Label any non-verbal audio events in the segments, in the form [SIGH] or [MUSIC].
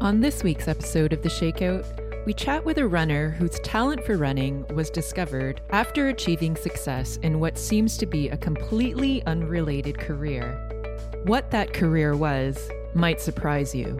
On this week's episode of The Shakeout, we chat with a runner whose talent for running was discovered after achieving success in what seems to be a completely unrelated career. What that career was might surprise you.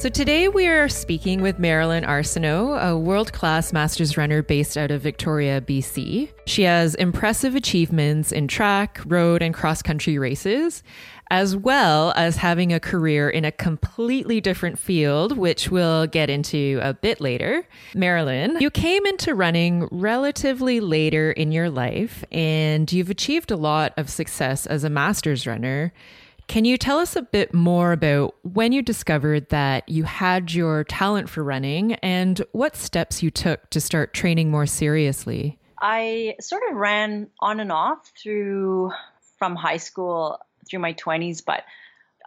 So today we are speaking with Marilyn Arsenault, a world class masters runner based out of Victoria, BC. She has impressive achievements in track, road, and cross country races, as well as having a career in a completely different field, which we'll get into a bit later. Marilyn, you came into running relatively later in your life, and you've achieved a lot of success as a masters runner. Can you tell us a bit more about when you discovered that you had your talent for running and what steps you took to start training more seriously? I sort of ran on and off through from high school through my 20s, but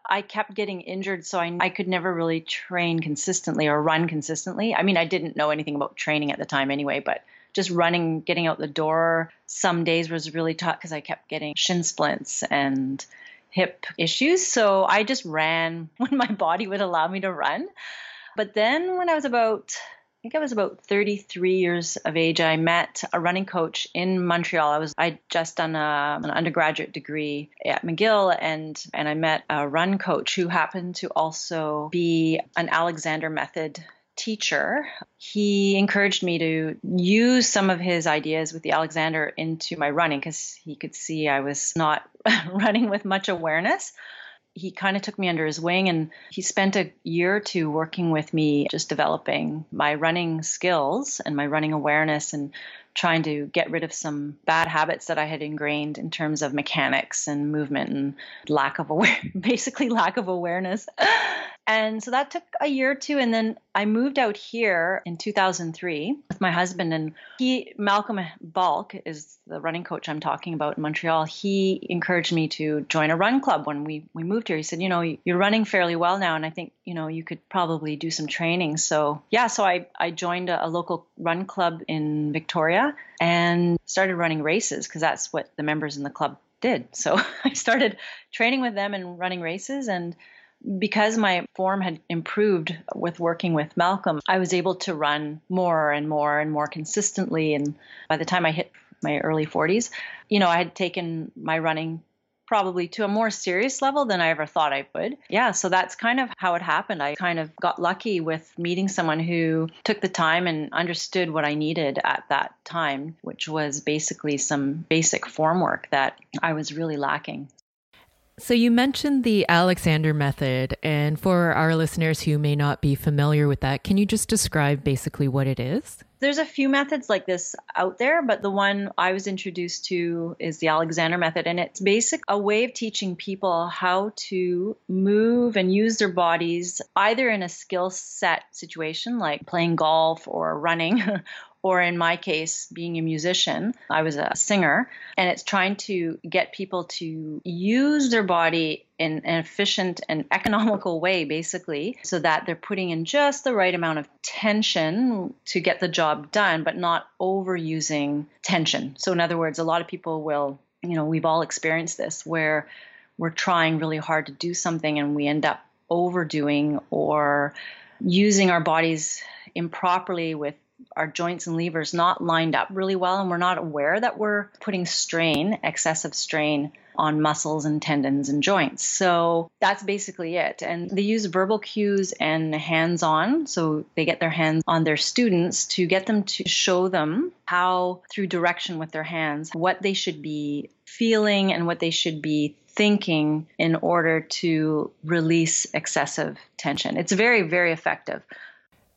I kept getting injured, so I, I could never really train consistently or run consistently. I mean, I didn't know anything about training at the time anyway, but just running, getting out the door some days was really tough because I kept getting shin splints and hip issues. So I just ran [LAUGHS] when my body would allow me to run. But then when I was about I think I was about 33 years of age. I met a running coach in Montreal. I was I just done a, an undergraduate degree at McGill, and and I met a run coach who happened to also be an Alexander Method teacher, he encouraged me to use some of his ideas with the Alexander into my running because he could see I was not [LAUGHS] running with much awareness. He kind of took me under his wing and he spent a year or two working with me, just developing my running skills and my running awareness and trying to get rid of some bad habits that I had ingrained in terms of mechanics and movement and lack of aware [LAUGHS] basically lack of awareness. And so that took a year or two. And then I moved out here in 2003 with my husband. And he, Malcolm Balk, is the running coach I'm talking about in Montreal. He encouraged me to join a run club when we, we moved here. He said, You know, you're running fairly well now. And I think, you know, you could probably do some training. So, yeah, so I, I joined a, a local run club in Victoria and started running races because that's what the members in the club did. So [LAUGHS] I started training with them and running races. And because my form had improved with working with Malcolm, I was able to run more and more and more consistently. And by the time I hit my early 40s, you know, I had taken my running probably to a more serious level than I ever thought I would. Yeah, so that's kind of how it happened. I kind of got lucky with meeting someone who took the time and understood what I needed at that time, which was basically some basic form work that I was really lacking. So, you mentioned the Alexander method, and for our listeners who may not be familiar with that, can you just describe basically what it is? There's a few methods like this out there, but the one I was introduced to is the Alexander method, and it's basic a way of teaching people how to move and use their bodies either in a skill set situation like playing golf or running [LAUGHS] or in my case, being a musician, I was a singer, and it's trying to get people to use their body in an efficient and [LAUGHS] economical way, basically, so that they're putting in just the right amount of tension to get the job done, but not overusing tension. So, in other words, a lot of people will, you know, we've all experienced this where we're trying really hard to do something and we end up overdoing or using our bodies improperly with our joints and levers not lined up really well and we're not aware that we're putting strain, excessive strain on muscles and tendons and joints. So that's basically it. And they use verbal cues and hands on. So they get their hands on their students to get them to show them how, through direction with their hands, what they should be feeling and what they should be thinking in order to release excessive tension. It's very, very effective.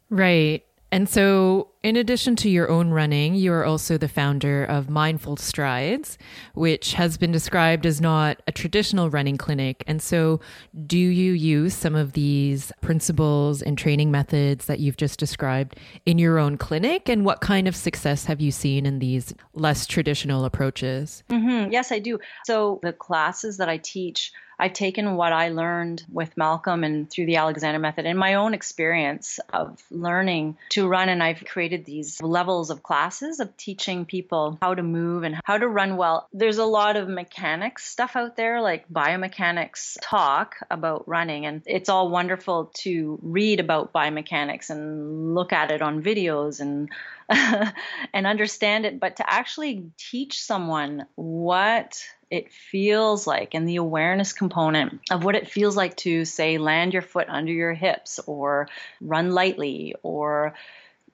Right. And so, in addition to your own running, you are also the founder of Mindful Strides, which has been described as not a traditional running clinic. And so, do you use some of these principles and training methods that you've just described in your own clinic? And what kind of success have you seen in these less traditional approaches? Mm-hmm. Yes, I do. So, the classes that I teach, I've taken what I learned with Malcolm and through the Alexander method and my own experience of learning to run, and I've created created these levels of classes of teaching people how to move and how to run well. There's a lot of mechanics stuff out there, like biomechanics talk about running, and it's all wonderful to read about biomechanics and look at it on videos and [LAUGHS] and understand it, but to actually teach someone what it feels like and the awareness component of what it feels like to say land your foot under your hips or run lightly or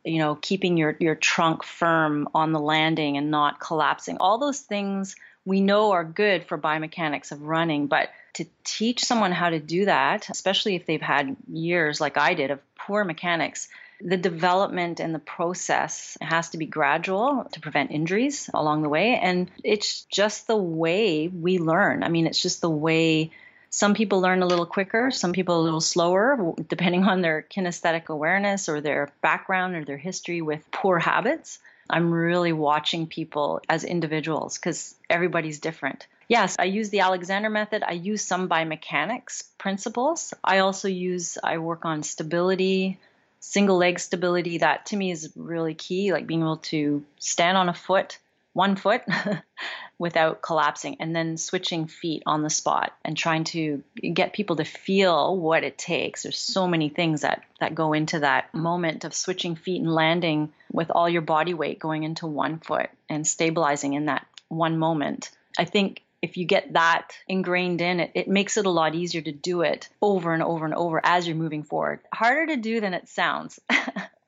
you know keeping your your trunk firm on the landing and not collapsing all those things we know are good for biomechanics of running but to teach someone how to do that especially if they've had years like I did of poor mechanics the development and the process has to be gradual to prevent injuries along the way. And it's just the way we learn. I mean, it's just the way some people learn a little quicker, some people a little slower, depending on their kinesthetic awareness or their background or their history with poor habits. I'm really watching people as individuals because everybody's different. Yes, I use the Alexander method. I use some biomechanics principles. I also use, I work on stability, single leg stability that to me is really key like being able to stand on a foot one foot [LAUGHS] without collapsing and then switching feet on the spot and trying to get people to feel what it takes there's so many things that that go into that moment of switching feet and landing with all your body weight going into one foot and stabilizing in that one moment i think if you get that ingrained in it, it makes it a lot easier to do it over and over and over as you're moving forward. Harder to do than it sounds. [LAUGHS]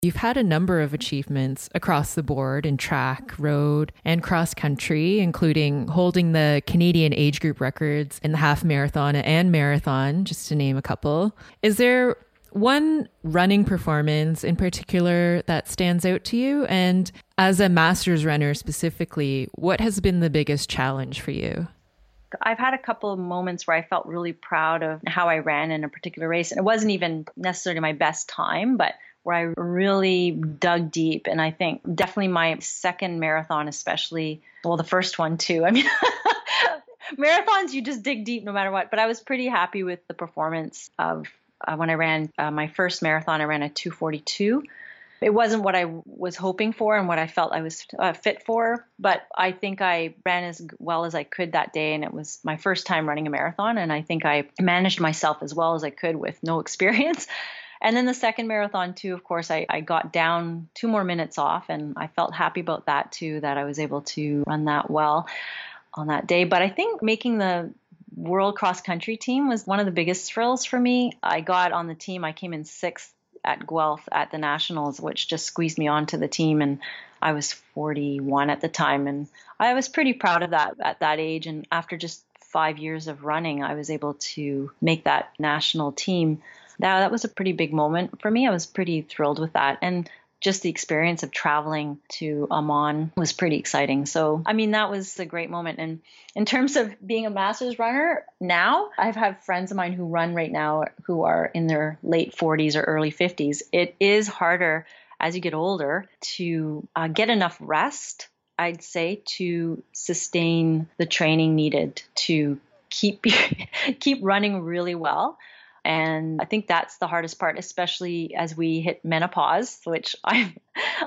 You've had a number of achievements across the board in track, road, and cross country, including holding the Canadian age group records in the half marathon and marathon, just to name a couple. Is there one running performance in particular that stands out to you? And as a master's runner specifically, what has been the biggest challenge for you? I've had a couple of moments where I felt really proud of how I ran in a particular race. And it wasn't even necessarily my best time, but where I really dug deep. And I think definitely my second marathon, especially, well, the first one too. I mean, [LAUGHS] marathons, you just dig deep no matter what. But I was pretty happy with the performance of uh, when I ran uh, my first marathon, I ran a 242. It wasn't what I was hoping for and what I felt I was uh, fit for, but I think I ran as well as I could that day. And it was my first time running a marathon. And I think I managed myself as well as I could with no [LAUGHS] experience. And then the second marathon, too, of course, I, I got down two more minutes off, and I felt happy about that, too, that I was able to run that well on that day. But I think making the world cross country team was one of the biggest thrills for me. I got on the team, I came in sixth at Guelph at the Nationals, which just squeezed me onto the team. And I was 41 at the time. And I was pretty proud of that at that age. And after just five years of running, I was able to make that national team. Now, that was a pretty big moment for me. I was pretty thrilled with that. And just the experience of traveling to Amman was pretty exciting. So, I mean, that was a great moment. And in terms of being a master's runner now, I've had friends of mine who run right now who are in their late 40s or early 50s. It is harder as you get older to uh, get enough rest, I'd say, to sustain the training needed to keep [LAUGHS] keep running really well. And I think that's the hardest part, especially as we hit menopause, which [LAUGHS] I'm,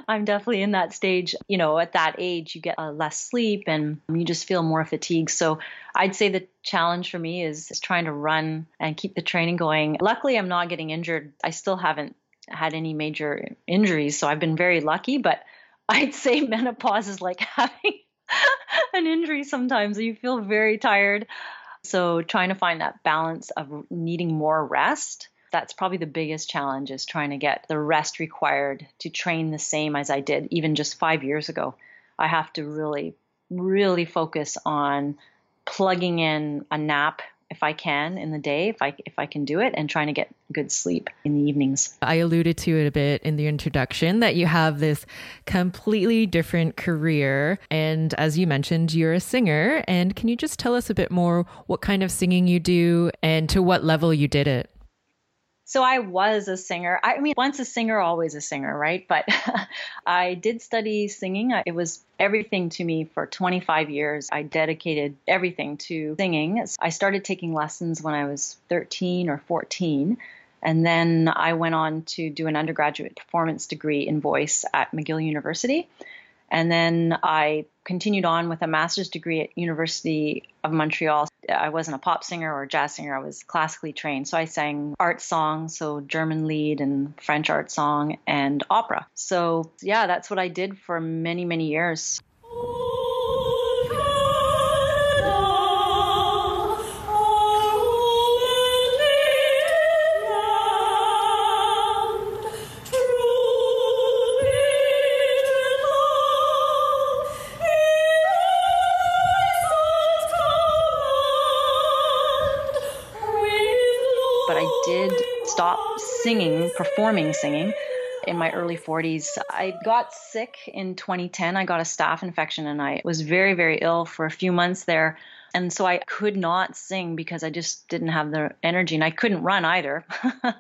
I'm definitely in that stage. You know, at that age, you get uh, less sleep and you just feel more fatigued. So I'd say the challenge for me is, is trying to run and keep the training going. Luckily, I'm not getting injured. I still haven't had any major injuries, so I've been very lucky. But [LAUGHS] I'd say menopause is like [LAUGHS] having an injury sometimes. You feel very tired. So trying to find that balance of needing more rest, that's probably the biggest challenge is trying to get the rest required to train the same as I did even just 5 years ago. I have to really really focus on plugging in a nap if I can in the day, if I if I can do it, and trying to get good sleep in the evenings. I alluded to it a bit in the introduction that you have this completely different career, and as you mentioned, you're a singer. And can you just tell us a bit more what kind of singing you do and to what level you did it? So I was a singer. I mean, once a singer, always a singer, right? But [LAUGHS] I did study singing. It was everything to me for 25 years. I dedicated everything to singing. I started taking lessons when I was 13 or 14. And then I went on to do an undergraduate performance degree in voice at McGill University. And then I continued on with a master's degree at University of Montreal. I wasn't a pop singer or jazz singer. I was classically trained. So I sang art songs, so German lied and French art song and opera. So yeah, that's what I did for many, many years. Singing, performing singing in my early 40s. I got sick in 2010. I got a staph infection and I was very, very ill for a few months there. And so I could not sing because I just didn't have the energy and I couldn't run either [LAUGHS]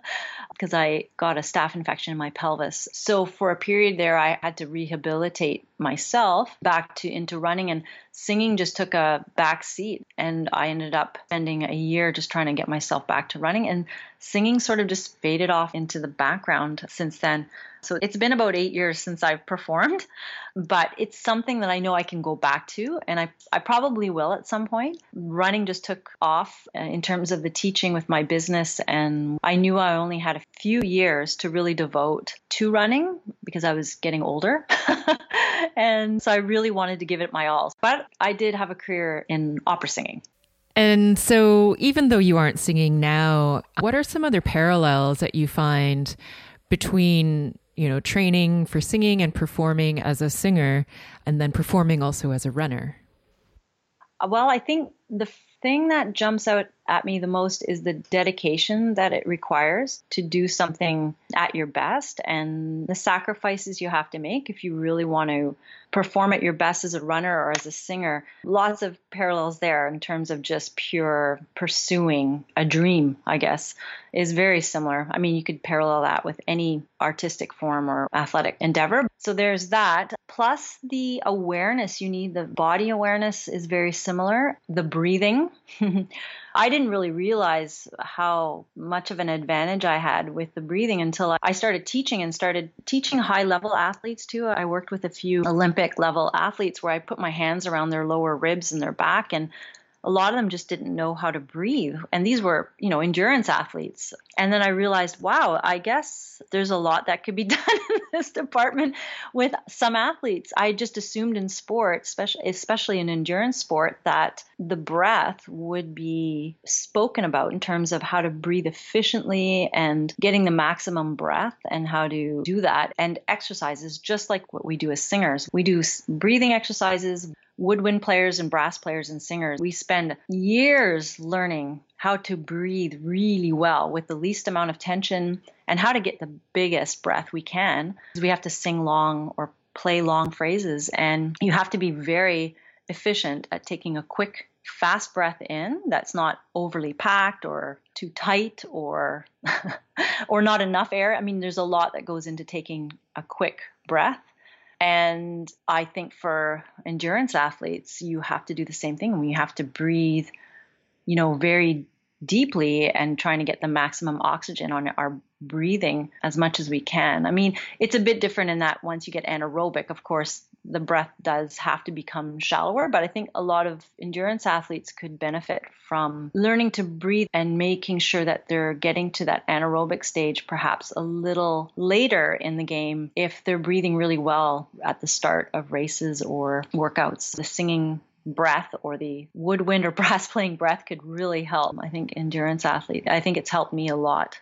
because I got a staph infection in my pelvis. So for a period there, I had to rehabilitate myself back to into running and singing just took a back seat and I ended up spending a year just trying to get myself back to running and singing sort of just faded off into the background since then. So it's been about eight years since I've performed, but it's something that I know I can go back to, and I, I probably will at some point. Running just took off uh, in terms of the teaching with my business, and I knew I only had a few years to really devote to running because I was getting older. [LAUGHS] and so I really wanted to give it my all. But I did have a career in opera singing. And so, even though you aren't singing now, what are some other parallels that you find between you know, training for singing and performing as a singer and then performing also as a runner? Uh, well, I think the thing that jumps out at me the most is the dedication that it requires to do something at your best and the sacrifices you have to make if you really want to perform at your best as a runner or as a singer. Lots of parallels there in terms of just pure pursuing a dream, I guess, is very similar. I mean, you could parallel that with any artistic form or athletic endeavor. So there's that. Plus, the awareness you need, the body awareness is very similar. The breathing. [LAUGHS] I didn't really realize how much of an advantage I had with the breathing until I started teaching and started teaching high level athletes too. I worked with a few Olympic level athletes where I put my hands around their lower ribs and their back and a lot of them just didn't know how to breathe. And these were, you know, endurance athletes. And then I realized, wow, I guess there's a lot that could be [LAUGHS] done in this department with some athletes. I just assumed in sport, especially especially in endurance sport, that the breath would be spoken about in terms of how to breathe efficiently and getting the maximum breath and how to do that. And exercises, just like what we do as singers. We do breathing exercises, woodwind players and brass players and singers, we spend years learning how to breathe really well with the least amount of tension and how to get the biggest breath we can. We have to sing long or play long phrases, and you have to be very efficient at taking a quick, fast breath in that's not overly packed or too tight or [LAUGHS] or not enough air. I mean, there's a lot that goes into taking a quick breath and I think for endurance athletes, you have to do the same thing. You have to breathe, you know, very deeply and trying to get the maximum oxygen on our breathing as much as we can. I mean, it's a bit different in that once you get anaerobic, of course, the breath does have to become shallower, but I think a lot of endurance athletes could benefit from learning to breathe and making sure that they're getting to that anaerobic stage perhaps a little later in the game if they're breathing really well at the start of races or workouts. The singing breath or the woodwind or [LAUGHS] brass playing breath could really help. I think endurance athlete. I think it's helped me a lot.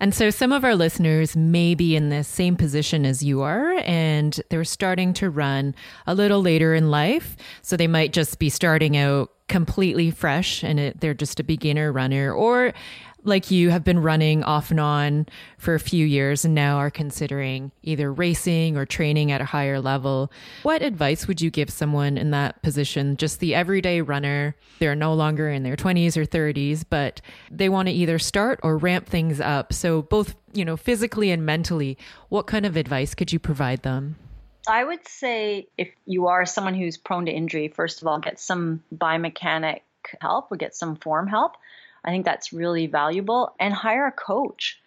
And so some of our listeners may be in the same position as you are, and they're starting to run a little later in life. So they might just be starting out completely fresh and it, they're just a beginner runner, or like you have been running off and on for a few years and now are considering either racing or training at a higher level. What advice would you give someone in that position, just the everyday runner? They're no longer in their 20s or 30s, but they want to either start or ramp things up. So both, you know, physically and mentally, what kind of advice could you provide them? I would say if you are someone who's prone to injury, first of all, get some biomechanic help or get some form help. I think that's really valuable. And hire a coach.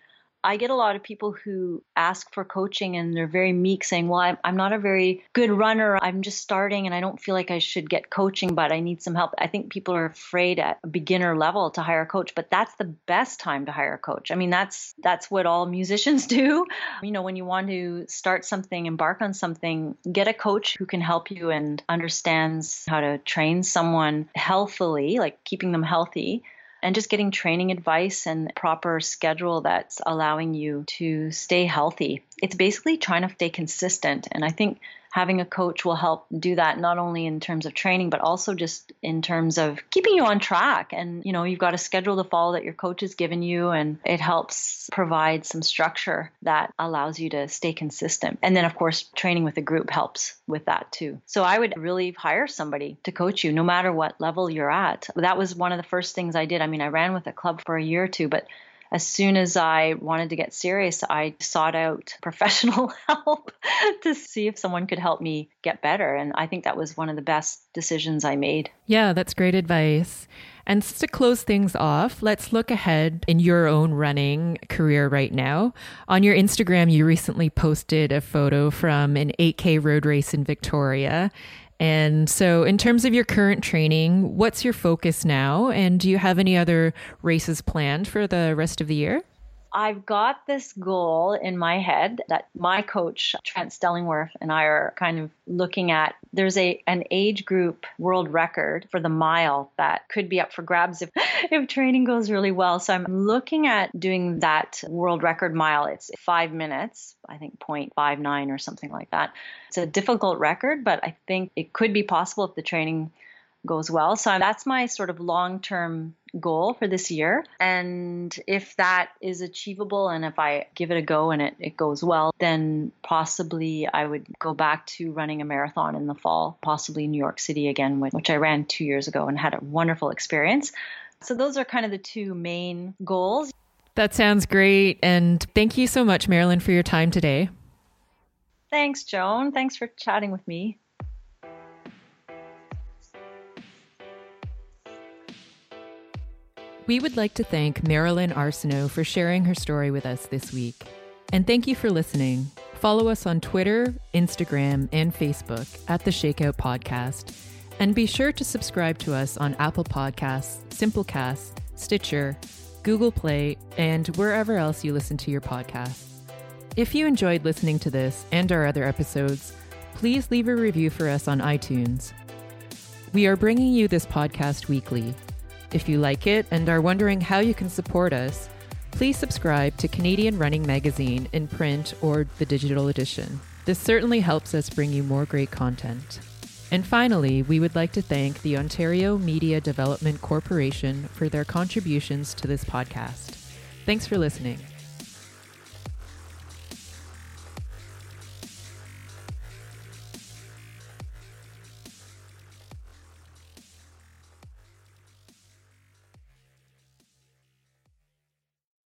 I get a lot of people who ask for coaching and they're very meek, saying, Well, I'm, I'm not a very good runner. I'm just starting and I don't feel like I should get coaching, but I need some help. I think people are afraid at a beginner level to hire a coach, but that's the best time to hire a coach. I mean, that's that's what all musicians [LAUGHS] do. You know, when you want to start something, embark on something, get a coach who can help you and understands how to train someone healthily, like keeping them healthy and just getting training advice and proper schedule that's allowing you to stay healthy. It's basically trying to stay consistent. And I think having a coach will help do that not only in terms of training but also just in terms of keeping you on track. And you know you've got a schedule to follow that your coach has given you and it helps provide some structure that allows you to stay consistent. And then of course training with a group helps with that too. So i would really hire somebody to coach you no matter what level you're at. That was one of the first things i did. I mean i ran with a club for a year or two but as soon as I wanted to get serious, I sought out [LAUGHS] professional help to see if someone could help me get better. And I think that was one of the best decisions I made. Yeah, that's great advice. And to close things off, let's look ahead in your own running career right now. On your Instagram, you recently posted a photo from an 8K road race in Victoria. And so, in terms of your current training, what's your focus now? And do you have any other races planned for the rest of the year? I've got this goal in my head that my coach Trent Stellingwerff and I are kind of looking at. There's a an age group world record for the mile that could be up for grabs if [LAUGHS] if training goes really well. So I'm looking at doing that world record mile. It's 5 minutes, I think 0.59 or something like that. It's a difficult record, but I think it could be possible if the training goes well. So that's my sort of long term goal for this year. And if that is achievable and if I give it a go and it, it goes well, then possibly I would go back to running a marathon in the fall, possibly New York City again, which I ran two years ago and had a wonderful experience. So those are kind of the two main goals. That sounds great. And thank you so much, Marilyn, for your time today. Thanks, Joan. Thanks for chatting with me. We would like to thank Marilyn Arsenault for sharing her story with us this week. And thank you for listening. Follow us on Twitter, Instagram, and Facebook at the Shakeout Podcast. And be sure to subscribe to us on Apple Podcasts, Simplecast, Stitcher, Google Play, and wherever else you listen to your podcasts. If you enjoyed listening to this and our other episodes, please leave a review for us on iTunes. We are bringing you this podcast weekly. If you like it and are wondering how you can support us, please subscribe to Canadian Running Magazine in print or the digital edition. This certainly helps us bring you more great content. And finally, we would like to thank the Ontario Media Development Corporation for their contributions to this podcast. Thanks for listening.